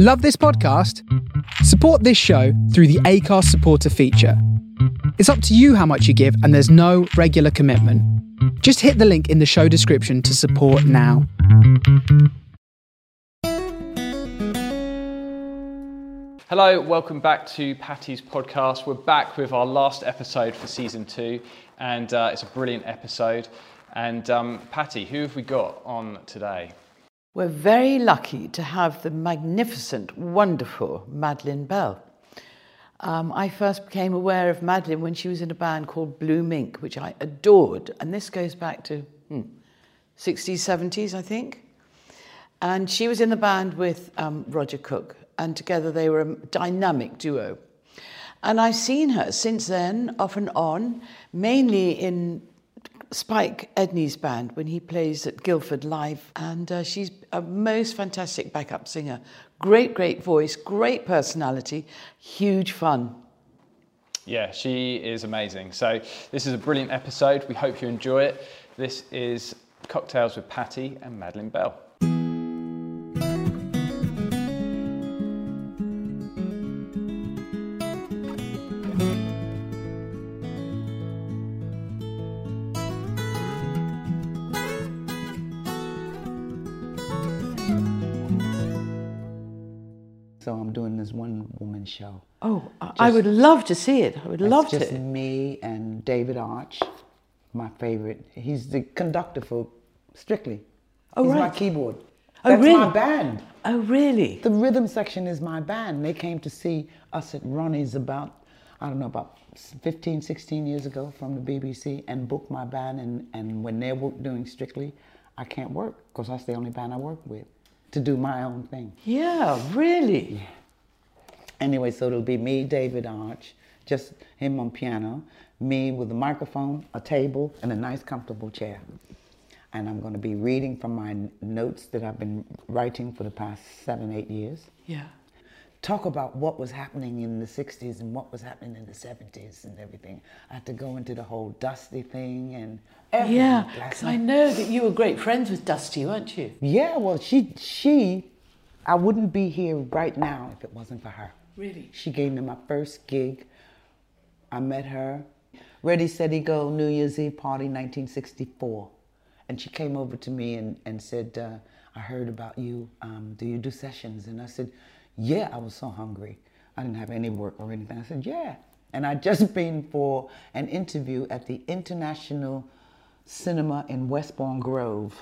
Love this podcast? Support this show through the Anchor supporter feature. It's up to you how much you give, and there's no regular commitment. Just hit the link in the show description to support now. Hello, welcome back to Patty's podcast. We're back with our last episode for season two, and uh, it's a brilliant episode. And um, Patty, who have we got on today? We're very lucky to have the magnificent, wonderful Madeline Bell. Um, I first became aware of Madeline when she was in a band called Blue Mink, which I adored, and this goes back to hmm, 60s, 70s, I think. And she was in the band with um, Roger Cook, and together they were a dynamic duo. And I've seen her since then, off and on, mainly in Spike Edney's band when he plays at Guildford Live. And uh, she's a most fantastic backup singer. Great, great voice, great personality, huge fun. Yeah, she is amazing. So, this is a brilliant episode. We hope you enjoy it. This is Cocktails with Patty and Madeline Bell. I- would love to see it. I would It's love just to. me and David Arch, my favorite. He's the conductor for Strictly. Oh, He's my right. keyboard. Oh, That's really? my band. Oh, really? The rhythm section is my band. They came to see us at Ronnie's about, I don't know, about 15, 16 years ago from the BBC and booked my band. And, and when they're doing Strictly, I can't work because that's the only band I work with to do my own thing. Yeah, really. Anyway, so it'll be me, David Arch, just him on piano, me with a microphone, a table, and a nice comfortable chair. And I'm going to be reading from my notes that I've been writing for the past seven, eight years. Yeah. Talk about what was happening in the 60s and what was happening in the 70s and everything. I had to go into the whole Dusty thing and everything. Yeah, because I know that you were great friends with Dusty, weren't you? Yeah, well, she, she, I wouldn't be here right now if it wasn't for her. Really? She gave me my first gig. I met her. Ready, Steady, Go, New Year's Eve party, 1964. And she came over to me and, and said, uh, I heard about you. Um, do you do sessions? And I said, Yeah, I was so hungry. I didn't have any work or anything. I said, Yeah. And I'd just been for an interview at the International Cinema in Westbourne Grove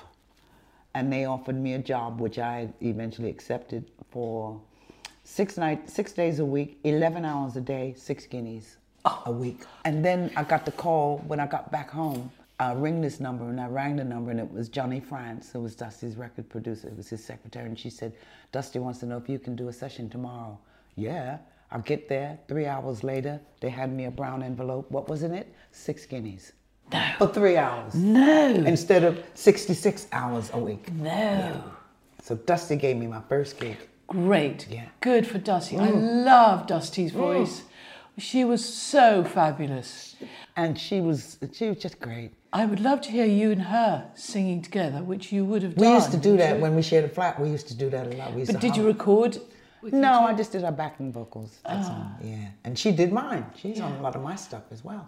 and they offered me a job which I eventually accepted for six night, six days a week, eleven hours a day, six guineas oh. a week. And then I got the call when I got back home. I ring this number and I rang the number and it was Johnny Franz, who was Dusty's record producer. It was his secretary and she said, Dusty wants to know if you can do a session tomorrow. Yeah. I get there. Three hours later, they had me a brown envelope. What was in it? Six guineas. No. For three hours No. instead of 66 hours a week. No. So Dusty gave me my first gig. Great. Yeah. Good for Dusty. I love Dusty's voice. She was so fabulous. And she was she was just great. I would love to hear you and her singing together, which you would have We done. We used to do that you? when we shared a flat. We used to do that a lot. But did you record? No, I just did our backing vocals. That's Ah. all. Yeah. And she did mine. She's on a lot of my stuff as well.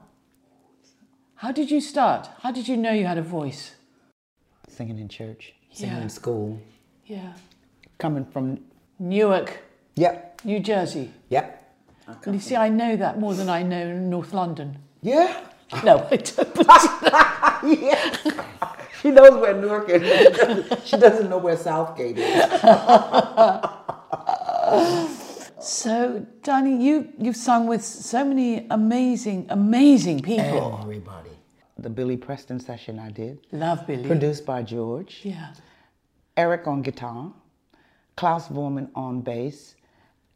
How did you start? How did you know you had a voice? Singing in church, singing Yeah. in school, Yeah. coming from Newark, Yep. New Jersey. Yep. And you see, I know that more than I know North London. Yeah. No, I don't. yeah. She knows where Newark is. she doesn't know where Southgate is. So, Danny, you, you've sung with so many amazing, amazing people. Everybody. The Billy Preston session I did, Love Billy. produced by George. Yeah. Eric on guitar, Klaus Voormann on bass,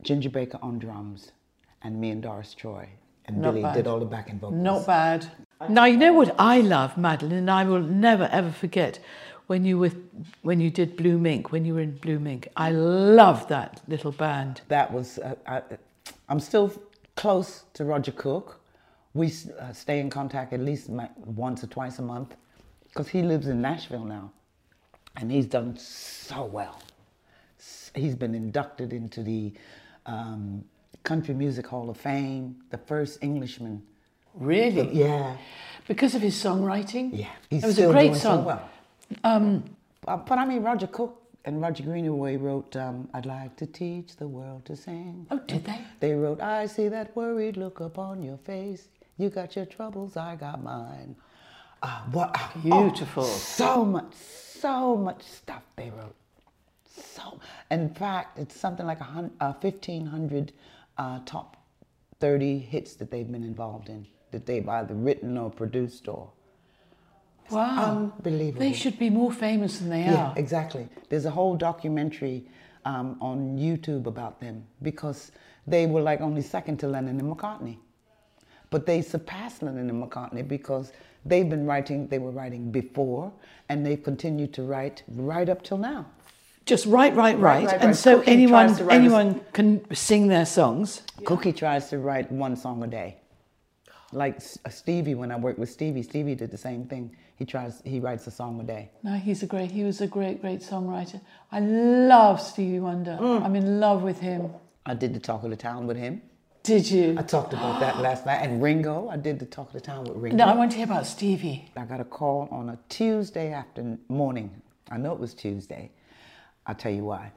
Ginger Baker on drums, and me and Doris Troy. And Not Billy bad. did all the backing vocals. Not bad. Now you know what I love, Madeline, and I will never ever forget when you were when you did Blue Mink, when you were in Blue Mink. I love that little band. That was, uh, I, I'm still close to Roger Cook. We uh, stay in contact at least once or twice a month because he lives in Nashville now. And he's done so well. He's been inducted into the um, Country Music Hall of Fame, the first Englishman. Really? Yeah, Because of his songwriting? yeah. He's It was still a great doing so song. well. Um, Uh, but I mean, Roger Cook and Roger Greenaway wrote, um, I'd like to teach the world to sing. oh, did they? They wrote, I see that worried look upon your face. You got your troubles, I got mine. Uh, what, oh, Beautiful. so much, so much stuff they wrote. So, in fact, it's something like a uh, 1,500 uh, top 30 hits that they've been involved in, that they've either written or produced or. Wow. unbelievable. They should be more famous than they Yeah, are. exactly. There's a whole documentary um, on YouTube about them because they were like only second to Lennon and McCartney. But they surpassed Lennon and McCartney because they've been writing, they were writing before, and they've continued to write right up till now. Just right, right, right. right, and right. so Cookie anyone write a- anyone can sing their songs. Cookie tries to write one song a day. Like uh, Stevie, when I worked with Stevie, Stevie did the same thing. He tries, he writes a song a day. No, he's a great. He was a great, great songwriter. I love Stevie Wonder. Mm. I'm in love with him. I did the Talk of the Town with him. Did you? I talked about that last night. And Ringo, I did the Talk of the Town with Ringo. No, I want to hear about Stevie. I got a call on a Tuesday afternoon morning. I know it was Tuesday. I'll tell you why.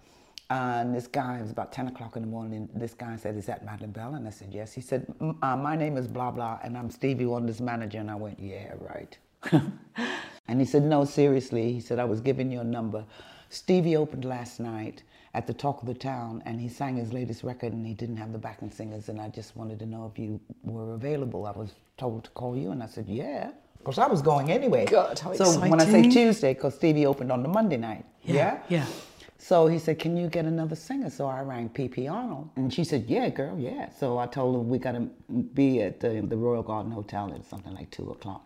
Uh, and this guy, it was about 10 o'clock in the morning. This guy said, Is that Madeline Bell? And I said, Yes. He said, uh, My name is blah, blah, and I'm Stevie Wonder's manager. And I went, Yeah, right. and he said, No, seriously. He said, I was giving you a number. Stevie opened last night at the Talk of the Town and he sang his latest record and he didn't have the backing singers. And I just wanted to know if you were available. I was told to call you. And I said, Yeah. Because I was going anyway. God, how so when I say. Tuesday, because Stevie opened on the Monday night. Yeah. Yeah. So he said, Can you get another singer? So I rang PP Arnold. And she said, Yeah, girl, yeah. So I told her we got to be at the, the Royal Garden Hotel at something like 2 o'clock.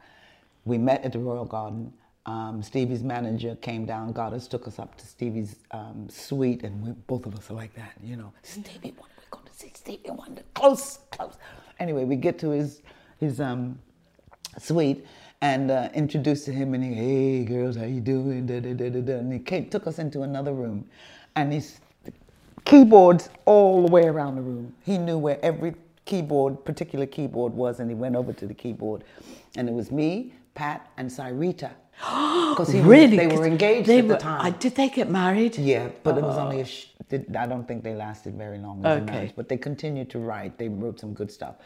We met at the Royal Garden. Um, Stevie's manager came down, got us, took us up to Stevie's um, suite, and we, both of us are like that, you know. Stevie Wonder, we're going to see Stevie Wonder. Close, close. Anyway, we get to his, his um, suite and uh, introduced to him and he, hey girls, how you doing? Da, da, da. And he came, took us into another room and he's keyboards all the way around the room. He knew where every keyboard, particular keyboard was and he went over to the keyboard and it was me, Pat and Syreeta. Because Really? they were engaged they at the time. I, did they get married? Yeah, but it was only a. Sh- did- I don't think they lasted very long as a Okay. marriage, but they continued to write. They wrote some good stuff,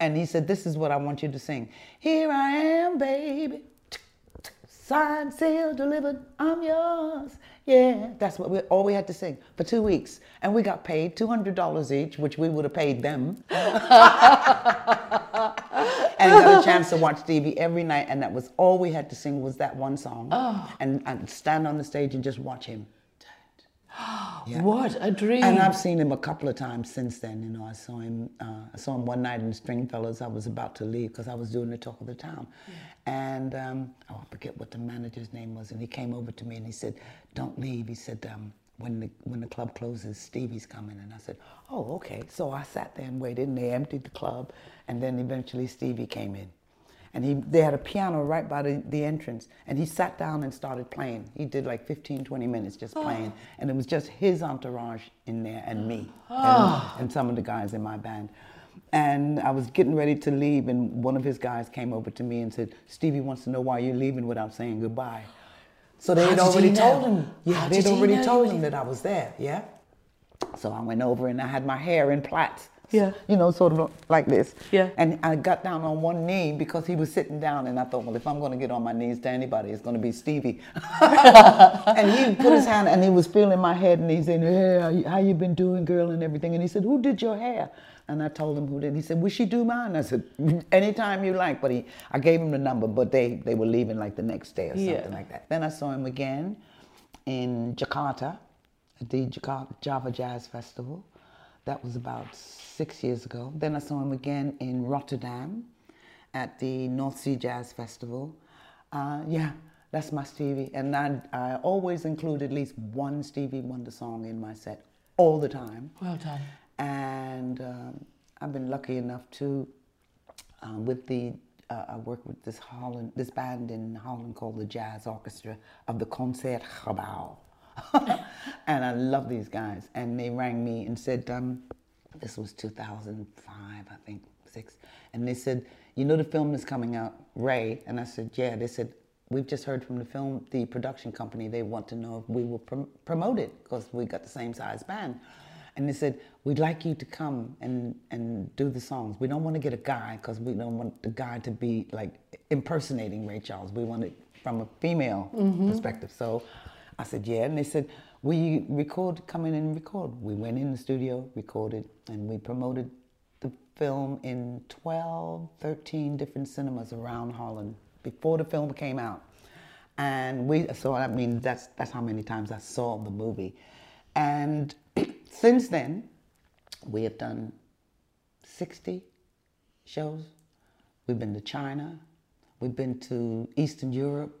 and he said, "This is what I want you to sing. Here I am, baby. Signed, sealed, delivered. I'm yours. Yeah, that's what we all we had to sing for two weeks, and we got paid two hundred dollars each, which we would have paid them, and got a chance to watch TV every night, and that was all we had to sing was that one song, oh. and, and stand on the stage and just watch him. Yeah. What a dream. And I've seen him a couple of times since then. You know, I saw him. Uh, I saw him one night in Stringfellows. I was about to leave because I was doing the talk of the town, and um, oh, I forget what the manager's name was. And he came over to me and he said, "Don't leave." He said, um, "When the when the club closes, Stevie's coming." And I said, "Oh, okay." So I sat there and waited, and they emptied the club, and then eventually Stevie came in. And he, they had a piano right by the, the entrance. And he sat down and started playing. He did like 15, 20 minutes just playing. And it was just his entourage in there and me and, and some of the guys in my band. And I was getting ready to leave, and one of his guys came over to me and said, Stevie wants to know why you're leaving without saying goodbye. So they How had already told him. Yeah, How they'd already told him that I was there, yeah? So I went over and I had my hair in plaits. Yeah. You know, sort of like this. Yeah. And I got down on one knee because he was sitting down, and I thought, well, if I'm going to get on my knees to anybody, it's going to be Stevie. and he put his hand, and he was feeling my head, and he said, "Hey, how you, been doing, girl, and everything." And he said, "Who did your hair?" And I told him who did. He said, "Will she do mine?" I said, mm, "Anytime you like." But he, I gave him the number, but they they were leaving like the next day or something Yeah. like that. Then I saw him again in Jakarta at the Jakarta Java Jazz Festival. That was about six years ago. Then I saw him again in Rotterdam at the North Sea Jazz Festival. Uh, yeah, that's my Stevie. And I, I always include at least one Stevie Wonder song in my set all the time. Well done. And um, I've been lucky enough to, um, with the, uh, I work with this Holland, this band in Holland called the Jazz Orchestra of the Concertgebouw. and I love these guys. And they rang me and said, um, this was 2005, I think, six. And they said, you know the film is coming out, Ray? And I said, yeah. They said, we've just heard from the film, the production company, they want to know if we will prom- promote it because we got the same size band. And they said, we'd like you to come and, and do the songs. We don't want to get a guy because we don't want the guy to be like impersonating Ray Charles. We want it from a female perspective. So I said, yeah. And they said, we record, come in and record. We went in the studio, recorded, and we promoted the film in 12, 13 different cinemas around Holland before the film came out. And we, so I mean, that's, that's how many times I saw the movie. And since then, we have done 60 shows. We've been to China. We've been to Eastern Europe.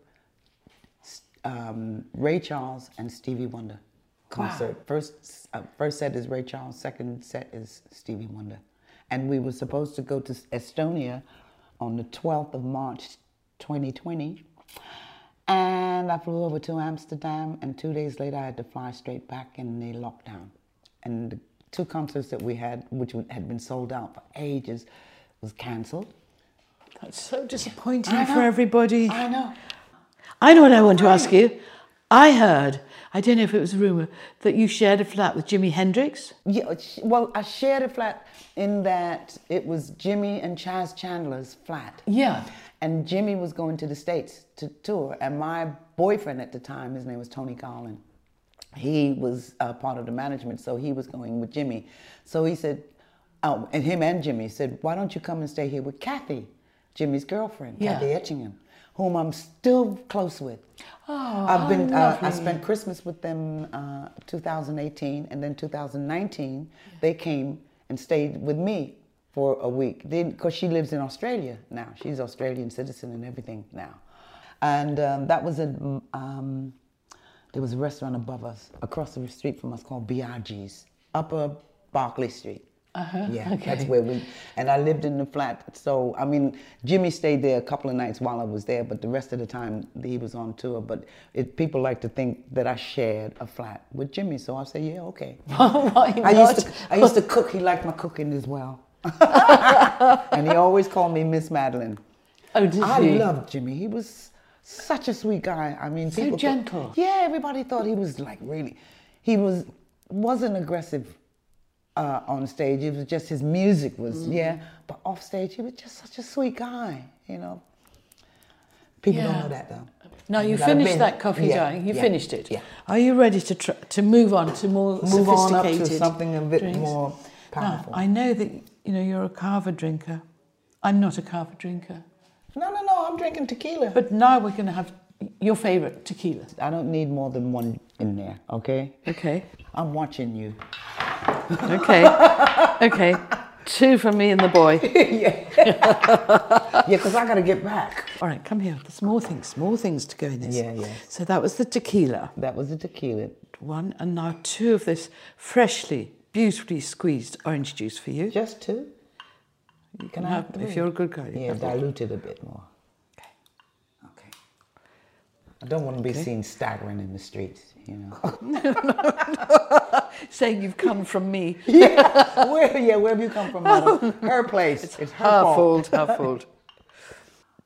Um, Ray Charles and Stevie Wonder concert. First, uh, first set is Ray Charles. Second set is Stevie Wonder. And we were supposed to go to Estonia on the 12th of March, 2020. And I flew over to Amsterdam, and two days later, I had to fly straight back in the lockdown. And the two concerts that we had, which had been sold out for ages, was cancelled. That's so disappointing for everybody. I know. I know what I want to ask you. I heard, I don't know if it was a rumour, that you shared a flat with Jimi Hendrix. Yeah, well, I shared a flat in that it was Jimi and Chas Chandler's flat. Yeah. And Jimi was going to the States to tour, and my boyfriend at the time, his name was Tony Collin, he was uh, part of the management, so he was going with Jimi. So he said, oh, and him and Jimi said, why don't you come and stay here with Kathy, Jimi's girlfriend, Yeah. Kathy Etchingham, whom I'm still close with. Oh, I've been. Uh, I spent Christmas with them uh, 2018, and then 2019 they came and stayed with me for a week. Because she lives in Australia now. She's Australian citizen and everything now. And um, that was a. Um, there was a restaurant above us, across the street from us, called Biaggi's, Upper Berkeley Street. Uh-huh, Yeah, okay. that's where we. And I lived in the flat, so I mean, Jimi stayed there a couple of nights while I was there, but the rest of the time he was on tour. But it, people like to think that I shared a flat with Jimi, so I say, yeah, okay. I not? used to, I used to cook. He liked my cooking as well, and he always called me Miss Madeline. Oh, did I he? loved Jimi. He was such a sweet guy. I mean, So people thought- gentle. yeah, everybody thought he was like really. He was wasn't aggressive uh, on stage. It was just his music was Mm-hmm. yeah, but off stage he was just such a sweet guy. You know. People don't know that though. No, you finished that coffee yeah, dying. You yeah, finished it. Yeah. Are you ready to tr- to move on to more Move on up to sophisticated something a bit drinks? more Now, powerful. I know that you know you're a cava drinker. I'm not a cava drinker, No, no, no. I'm drinking tequila. but now we're going to have your favorite tequila. I don't need more than one in there. Okay. Okay. I'm watching you. Okay. okay. Two for me and the boy. Yeah, because I gotta get back. All right, come here. There's more things, more things to go in this. Yeah, yeah. So that was the tequila. That was the tequila. One, and now two of this freshly, beautifully squeezed orange juice for you. Just two. You Can I have if you're a good guy. you Yeah, dilute it a bit more. Okay. Okay. I don't want to be seen staggering in the streets, you know. Saying you've come from me. yeah, where, yeah, where have you come from, madam? Her place. It's, her Half fault. fold, half fold.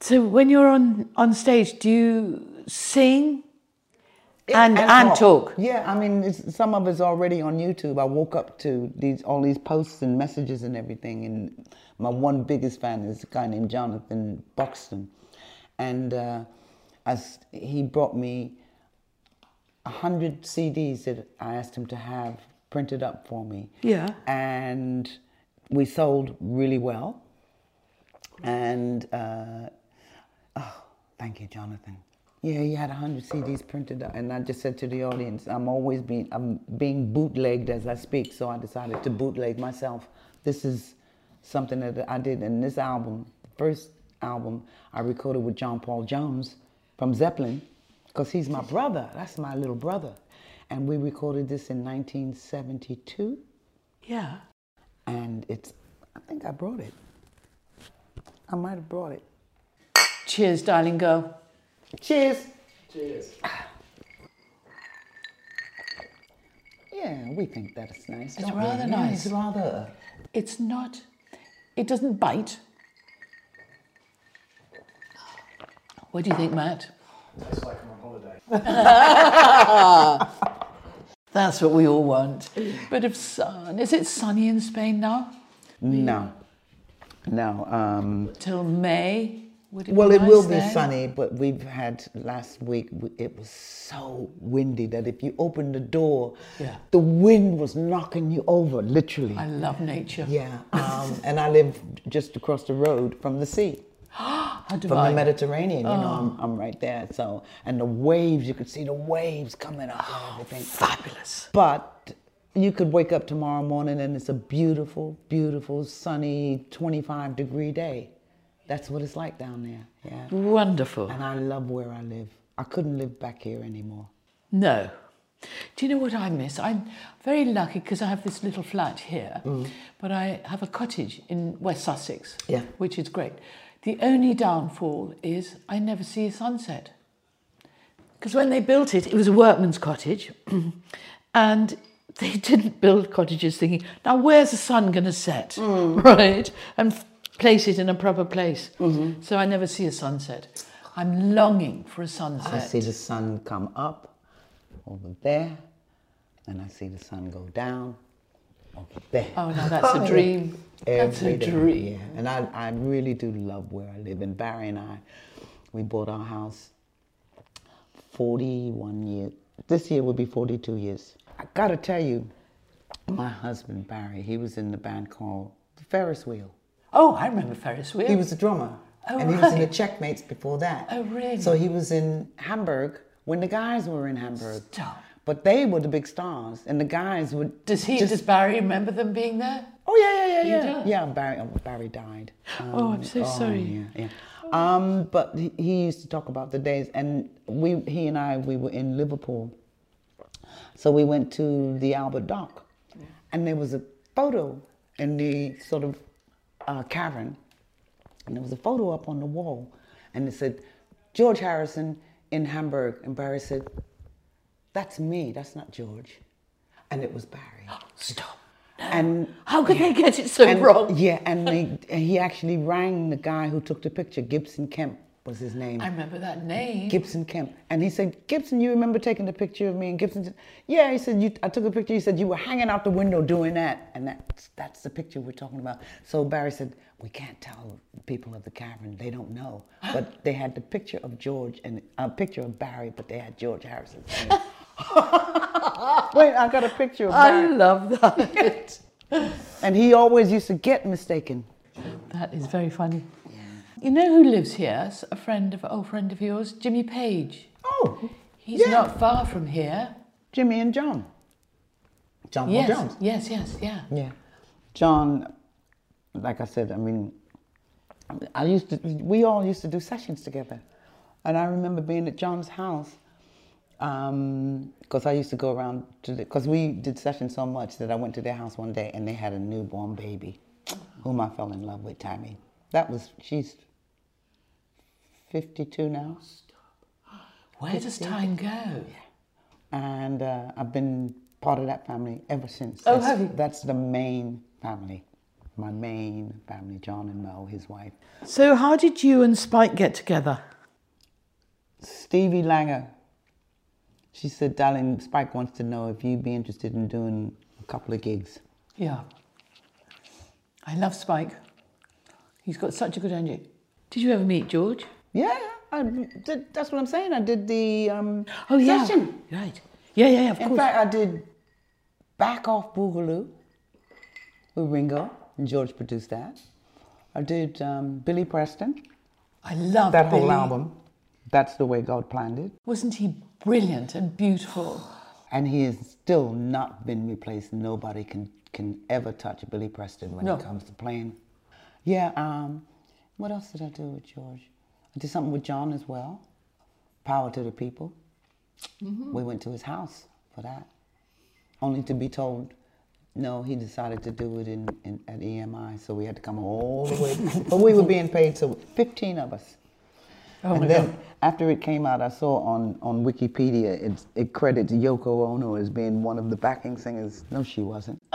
So when you're on, on stage, do you sing and, and, talk? Yeah, I mean, it's, some of it's already on YouTube. I woke up to these all these posts and messages and everything, and my one biggest fan is a guy named Jonathan Buxton, and uh, as he brought me a hundred CDs that I asked him to have printed up for me. Yeah. and we sold really well, and. Uh, Oh, thank you, Jonathan. Yeah, he had 100 CDs printed out, and I just said to the audience, I'm always being, I'm being bootlegged as I speak, so I decided to bootleg myself. This is something that I did in this album, first album I recorded with John Paul Jones from Zeppelin, because he's my brother. That's my little brother. And we recorded this in 1972, Yeah. and it's, I think I brought it. I might have brought it. Cheers, darling girl. Cheers. Cheers. Yeah, we think that is nice. It's don't we? rather Yeah, nice. It's rather. It's not, it doesn't bite. What do you think, Matt? It's like I'm on holiday. That's what we all want. Bit of sun. Is it sunny in Spain now? No. No. Um, Till May? Would it well, be it will nice be then? sunny, but we've had last week, it was so windy that if you opened the door, Yeah. the wind was knocking you over, literally. I love nature. Yeah. Um, and I live just across the road from the sea. From the Mediterranean. You know, Oh. I'm, I'm right there. So, and the waves, you could see the waves coming up oh, everything. Fabulous. But you could wake up tomorrow morning and it's a beautiful, beautiful, sunny, 25 degree day. That's what it's like down there. Yeah. Wonderful. And I love where I live. I couldn't live back here anymore. No. Do you know what I miss? I'm very lucky because I have this little flat here, mm. but I have a cottage in West Sussex, Yeah. which is great. The only downfall is I never see a sunset. Because when they built it, it was a workman's cottage, and they didn't build cottages thinking, now where's the sun going to set? Hmm. Right? And place it in a proper place. Mm-hmm. So I never see a sunset. I'm longing for a sunset. I see the sun come up over there, and I see the sun go down there. Oh, now that's a dream. That's a Every day, dream. Yeah, and I, I really do love where I live. And Barry and I, we bought our house 41 years. This year will be 42 years. I gotta tell you, my husband Barry, he was in the band called the Ferris Wheel. Oh, I remember Ferris wheel. He was a drummer. Oh, and he was in the. Checkmates before that. Oh, really? So he was in Hamburg when the guys were in Hamburg. Stop. But they were the big stars, and the guys would. Does he? just- does Barry remember them being there? Oh yeah, yeah, yeah, yeah. Yeah, Barry. oh, Barry died. Oh, I'm so sorry. Yeah, yeah. Um, but he, he used to talk about the days, and we, he and I, we were in Liverpool. So we went to the Albert Dock, and there was a photo in the sort of uh, cavern, and there was a photo up on the wall, and it said George Harrison in Hamburg, and Barry said, "That's me. That's not George," and it was Barry. Stop. And How could they get it so and- wrong? Yeah, and they, he actually rang the guy who took the picture. Gibson Kemp was his name. I remember that name. Gibson Kemp. And he said, Gibson, you remember taking the picture of me? And Gibson said, Yeah. He said, you, I took a picture. He said, You were hanging out the window doing that. And that's, that's the picture we're talking about. So Barry said, We can't tell people of the cavern. They don't know. But they had the picture of George and a picture of Barry, but they had George Harrison. Wait, I got a picture of him. I Barry. love that. And he always used to get mistaken. that is very funny. You know who lives here? A friend of old friend of yours, Jimmy Page. Oh, He's Yeah. not far from here. Jimmy and John. John Paul yes, Jones. yes, yes, yeah. Yeah. John, like I said, I mean, I used to, we all used to do sessions together. And I remember being at John's house because I used to go around to the, because we did sessions so much that I went to their house one day and they had a newborn baby whom I fell in love with, Tammy. That was, she's 52 now. Where does time go? and uh, I've been part of that family ever since. Oh, that's, have you? That's the main family, my main family. John and Mel, his wife. So, how did you and Spike get together? Stevie Langer. She said, "Darling, Spike wants to know if you'd be interested in doing a couple of gigs." Yeah. I love Spike. He's got such a good energy. Did you ever meet George? Yeah, I did, that's what I'm saying. I did the um, Oh, yeah. session. Right. Yeah, yeah, yeah, of course. In course. fact, I did Back Off Boogaloo with Ringo, and George produced that. I did um, Billy Preston. I love that whole album. That's the way God planned it. Wasn't he brilliant and beautiful? And he has still not been replaced. Nobody can, can ever touch Billy Preston when No. it comes to playing. Yeah, um, what else did I do with George? I did something with John as well. Power to the People. We went to his house for that. Only to be told, no, he decided to do it in, in at EMI, so we had to come all the way. but we were being paid, so 15 of us. Oh and then God. after it came out, I saw on, on Wikipedia it's, it credits Yoko Ono as being one of the backing singers. No, she wasn't.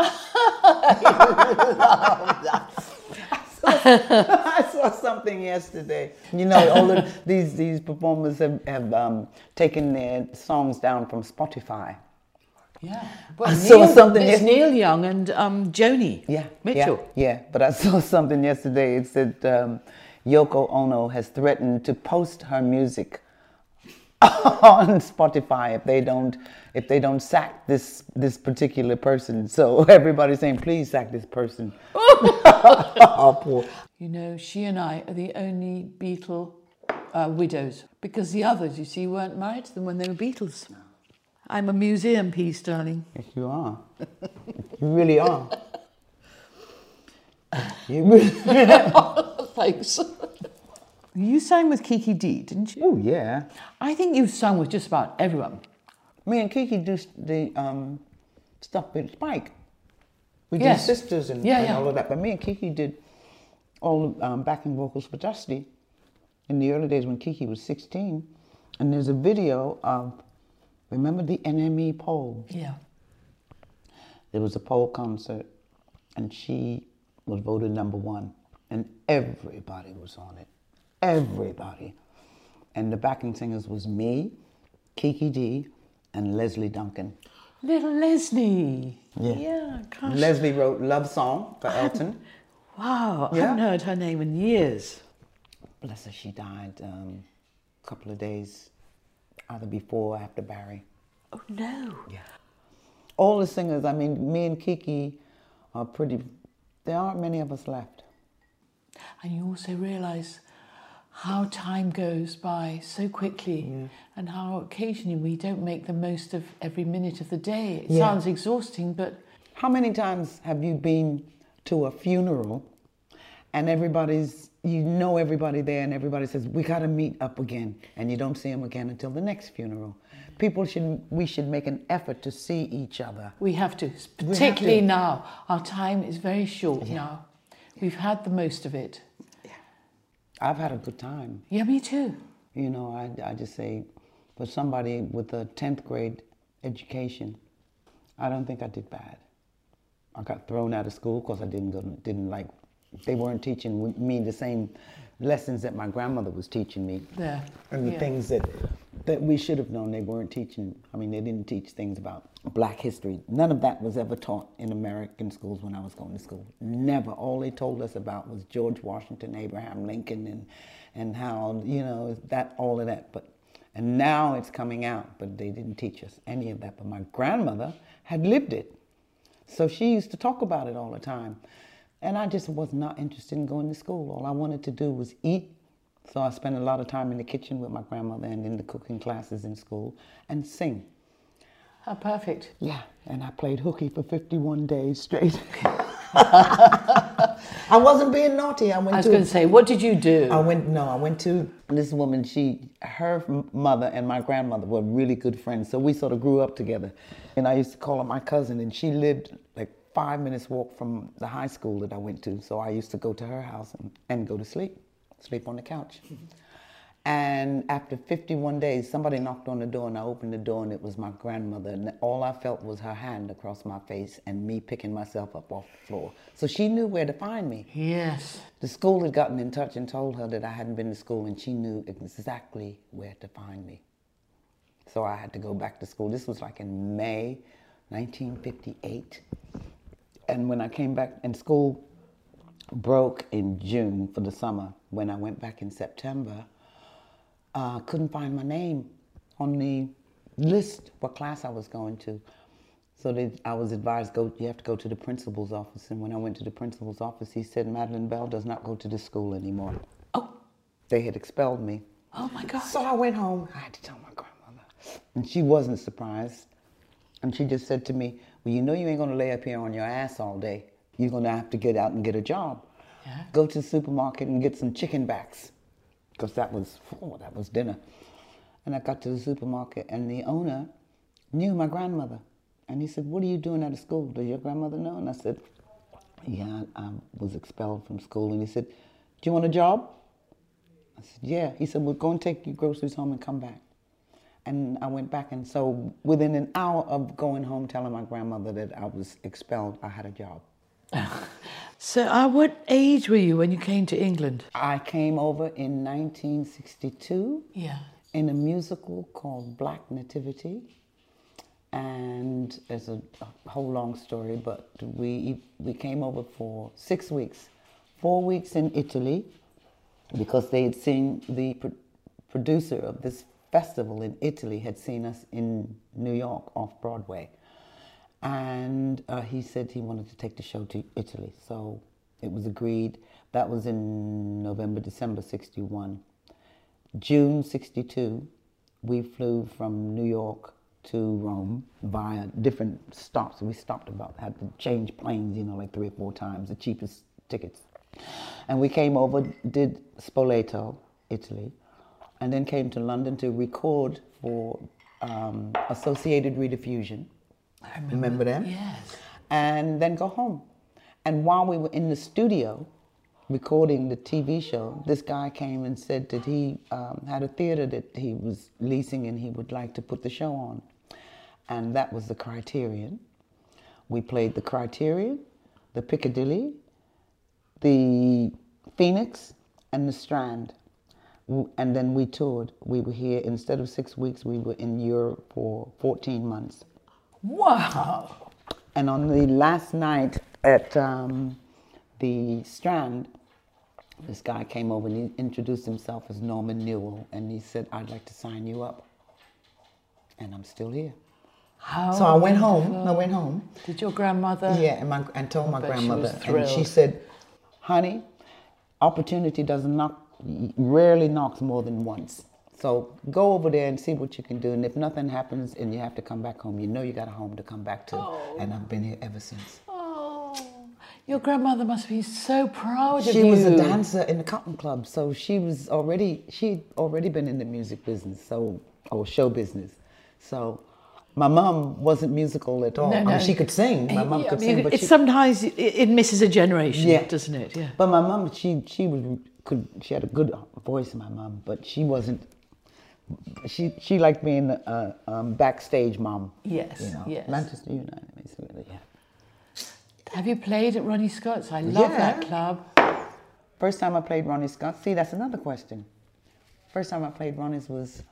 I saw something yesterday. You know, all of these these performers have, have um, taken their songs down from Spotify. Yeah. Well, I saw Neil, something It's Neil Young and um, Joni Yeah, Mitchell. Yeah, yeah, but I saw something yesterday. It said um, Yoko Ono has threatened to post her music on Spotify if they don't if they don't sack this this particular person. So everybody's saying, please sack this person. oh, poor. You know, she and I are the only Beatle uh, widows because the others, you see, weren't married to them when they were Beatles. I'm a museum piece, darling. Yes, you are. you really are. You really. Thanks. you sang with Kiki Dee, didn't you? Oh yeah. I think you've sung with just about everyone. Me and Kiki do the um, stuff with Spike. We Yes. do sisters and, Yeah, and yeah. all of that. But me and Kiki did all the um, backing vocals for Dusty in the early days when Kiki was 16. And there's a video of, remember the NME poll? Yeah. There was a poll concert, and she was voted number one, and everybody was on it. Everybody. And the backing singers was me, Kiki Dee, and Lesley Duncan. Little Lesley. Yeah. Yeah, gosh. Lesley wrote Love Song for Elton. wow, I haven't heard her name in years. Bless her, she died um, a couple of days either before or after Barry. Oh, no. Yeah. All the singers, I mean, me and Kiki are pretty, there aren't many of us left. And you also realise how time goes by so quickly mm. and how occasionally we don't make the most of every minute of the day. It Yeah. sounds exhausting, but How many times have you been to a funeral and everybody's, you know everybody there and everybody says, we got to meet up again and you don't see them again until the next funeral? People should, we should make an effort to see each other. we have to, have particularly to. now. Our time is very short now. We've had the most of it. I've had a good time. Yeah, me too. You know, I, I just say, for somebody with a 10th grade education, I don't think I did bad. I got thrown out of school because I didn't go, didn't like, they weren't teaching me the same lessons that my grandmother was teaching me. There. And the Yeah. things that, that we should have known, they weren't teaching. I mean, they didn't teach things about black history. None of that was ever taught in American schools when I was going to school. Never. All they told us about was George Washington, Abraham Lincoln, and, and how, you know, that, all of that. But, and now it's coming out, but they didn't teach us any of that. But my grandmother had lived it. So she used to talk about it all the time. And I just was not interested in going to school. All I wanted to do was eat. So I spent a lot of time in the kitchen with my grandmother and in the cooking classes in school and sing. How perfect. Yeah, and I played hooky for 51 days straight. I wasn't being naughty. I went I was going to say, what did you do? I went no, I went to this woman. She, her mother and my grandmother were really good friends, so we sort of grew up together. And I used to call her my cousin, and she lived like five minutes walk from the high school that I went to. So I used to go to her house and, and go to sleep, sleep on the couch. And after 51 days, somebody knocked on the door, and I opened the door, and it was my grandmother. And all I felt was her hand across my face and me picking myself up off the floor. So she knew where to find me. yes. The school had gotten in touch and told her that I hadn't been to school, and she knew exactly where to find me. So I had to go back to school. This was like in May 1958. And when I came back, in school broke in June for the summer, when I went back in September, I uh, couldn't find my name on the list what class I was going to. So they, I was advised, go. You have to go to the principal's office. And when I went to the principal's office, he said, Madeline Bell does not go to the school anymore. Oh, They had expelled me. oh my God. So I went home. I had to tell my grandmother. And she wasn't surprised. And she just said to me, Well, you know you ain't going to lay up here on your ass all day. You're going to have to get out and get a job. Yeah. Go to the supermarket and get some chicken backs. Because that was, oh, that was dinner. And I got to the supermarket, and the owner knew my grandmother. And he said, What are you doing out of school? Does your grandmother know? And I said, Yeah, I was expelled from school. And he said, Do you want a job? I said, yeah. He said, well, go and take your groceries home and come back. And I went back, and so within an hour of going home telling my grandmother that I was expelled, I had a job. So, uh, what age were you when you came to England? I came over in 1962 Yeah. in a musical called Black Nativity. And it's a, a whole long story, but we, we came over for six weeks. Four weeks in Italy, because they had seen the pro- producer of this festival in Italy had seen us in New York off Broadway. And uh, he said he wanted to take the show to Italy. So it was agreed. That was in November, December 61. June 62, we flew from New York to Rome via different stops. We stopped about, had to change planes, you know, like three or four times, the cheapest tickets. And we came over, did Spoleto, Italy, and then came to London to record for um, Associated Rediffusion. I remember. Remember them? Yes. and then go home. And while we were in the studio recording the TV show, this guy came and said that he um, had a theater that he was leasing and he would like to put the show on. And that was the Criterion. We played the Criterion, the Piccadilly, the Phoenix, and the Strand. And then we toured. We were here, instead of six weeks, we were in Europe for 14 months. Wow. And on the last night at um, the Strand, this guy came over and he introduced himself as Norman Newell, and he said, "I'd like to sign you up." And I'm still here. How So I went home. I went home. Did your grandmother? Yeah, and, my, and told my she grandmother, was and she said, "Honey, opportunity doesn't knock, rarely knocks more than once. So go over there and see what you can do. And if nothing happens and you have to come back home, you know you got a home to come back to. Oh. And I've been here ever since. Oh, your grandmother must be so proud of She you. She was a dancer in the Cotton Club, so she was already she'd already been in the music business, so or show business. So my mom wasn't musical at all. No, I mean, she could sing. My mom Yeah, could I mean, sing, but it she, sometimes it, it misses a generation, Yeah. doesn't it? Yeah. But my mom, she she was could she had a good voice, my mom, but she wasn't. She she liked being a um, backstage mom. Yes, you know, yes. Manchester United, basically. Yeah. Have you played at Ronnie Scott's? I love that club. First time I played Ronnie Scott's. See, that's another question. First time I played Ronnie's was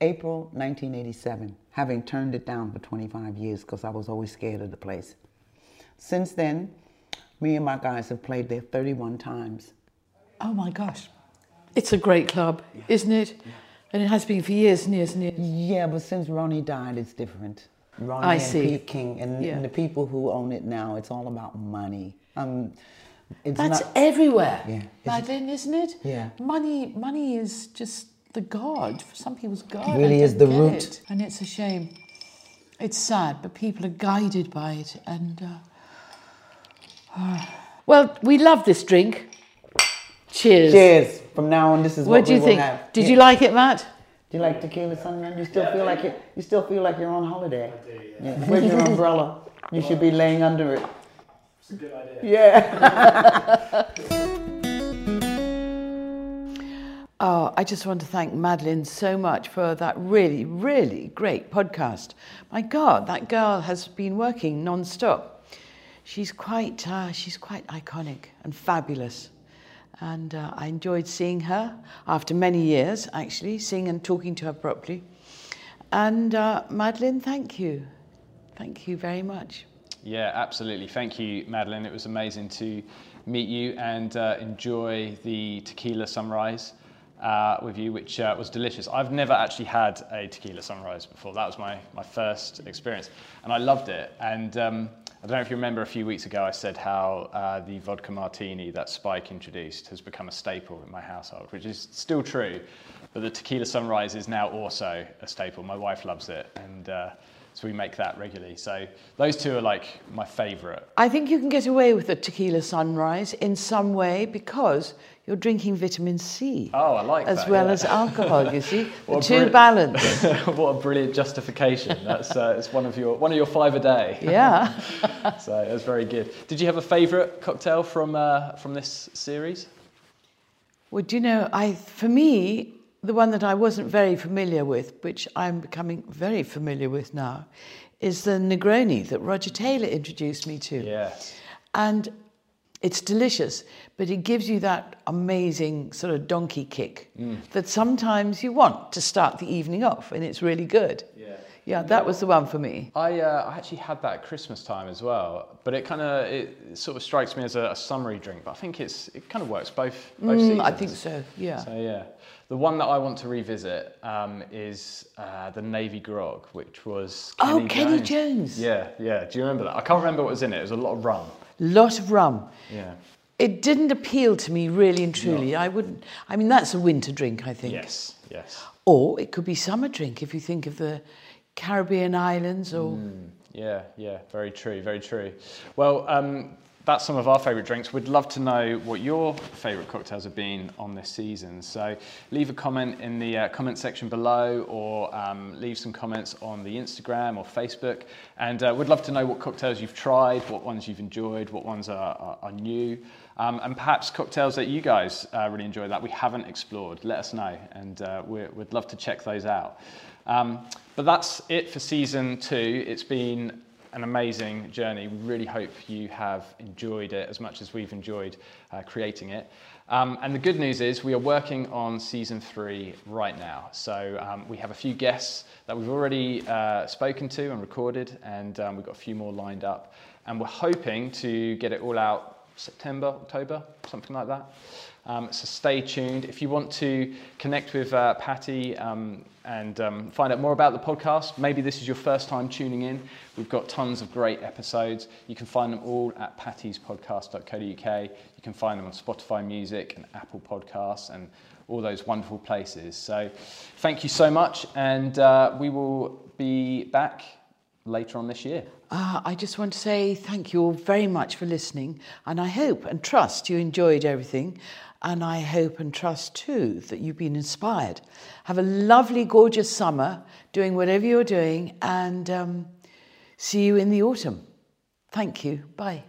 April 1987, having turned it down for 25 years because I was always scared of the place. Since then, me and my guys have played there 31 times. Oh my gosh. It's a great club, isn't it? And it has been for years and years and years. Yeah, but since Ronnie died, it's different. Ronnie I and see. Pete King and, Yeah. and the people who own it now, it's all about money. Um, it's That's not. everywhere, Yeah. Is it- Madeline, isn't it? Yeah. Money, money is just the god. For some people's god. It really is the root. it. and it's a shame. It's sad, but people are guided by it. And uh, well, we love this drink. Cheers. Cheers. From now on, this is what, we're having. What do we you will think? have. Did Yeah. you like it, Matt? Do you like tequila sunrise? You still feel like it. You still feel like you're on holiday. I do. Yeah. Where's your umbrella? You should be laying under it. It's a good idea. Yeah. Oh, I just want to thank Madeline so much for that really, really great podcast. My God, that girl has been working non-stop. She's quite, uh, she's quite iconic and fabulous. And uh, I enjoyed seeing her after many years, actually, seeing and talking to her properly. And uh, Madeline, thank you. Thank you very much. Yeah, absolutely. Thank you, Madeline. It was amazing to meet you and uh, enjoy the tequila sunrise uh, with you, which uh, was delicious. I've never actually had a tequila sunrise before. That was my, my first experience, and I loved it. And um, I don't know if you remember a few weeks ago, I said how uh, the vodka martini that Spike introduced has become a staple in my household, which is still true. But the tequila sunrise is now also a staple. My wife loves it, and uh, so we make that regularly. So those two are like my favourite. I think you can get away with a tequila sunrise in some way because you're drinking vitamin C. Oh, I like as that, well yeah. as alcohol. You see, the two balance. what a brilliant justification. That's uh, it's one of your one of your five a day. Yeah. So that's very good. Did you have a favourite cocktail from uh, from this series? Well, do you know, I for me, the one that I wasn't very familiar with, which I'm becoming very familiar with now, is the Negroni that Roger Taylor introduced me to. Yes. And it's delicious, but it gives you that amazing sort of donkey kick that sometimes you want to start the evening off, and it's really good. Yeah. Yeah, that was the one for me. I, uh, I actually had that at Christmas time as well, but it kind of it sort of strikes me as a, a summery drink. But I think it's it kind of works both both Mm, seasons. I think so, yeah. So yeah, the one that I want to revisit um, is uh, the Navy Grog, which was Oh, Kenny Jones. Yeah, yeah. Do you remember that? I can't remember what was in it. It was a lot of rum. Lot of rum. Yeah. It didn't appeal to me really and truly. I wouldn't. I mean, that's a winter drink, I think. Yes. Yes. Or it could be summer drink if you think of the Caribbean islands or. Yeah, yeah, very true, very true. Well, um, that's some of our favourite drinks. We'd love to know what your favourite cocktails have been on this season. So leave a comment in the uh, comment section below or um, leave some comments on the Instagram or Facebook. And uh, we'd love to know what cocktails you've tried, what ones you've enjoyed, what ones are, are, are new, um, and perhaps cocktails that you guys uh, really enjoy that we haven't explored. Let us know, and uh, we're, we'd love to check those out. Um, but that's it for season two. It's been an amazing journey. We really hope you have enjoyed it as much as we've enjoyed uh, creating it. Um, and the good news is we are working on season three right now. So um, we have a few guests that we've already uh, spoken to and recorded, and um, we've got a few more lined up. And we're hoping to get it all out September, October, something like that. Um, so stay tuned. If you want to connect with uh, Patty um, and um, find out more about the podcast, maybe this is your first time tuning in. We've got tons of great episodes. You can find them all at pattyspodcast.co.uk. You can find them on Spotify Music and Apple Podcasts and all those wonderful places. So thank you so much, and uh, we will be back later on this year. Uh, I just want to say thank you all very much for listening, and I hope and trust you enjoyed everything. And I hope and trust too that you've been inspired. Have a lovely, gorgeous summer doing whatever you're doing, and um, see you in the autumn. Thank you. Bye.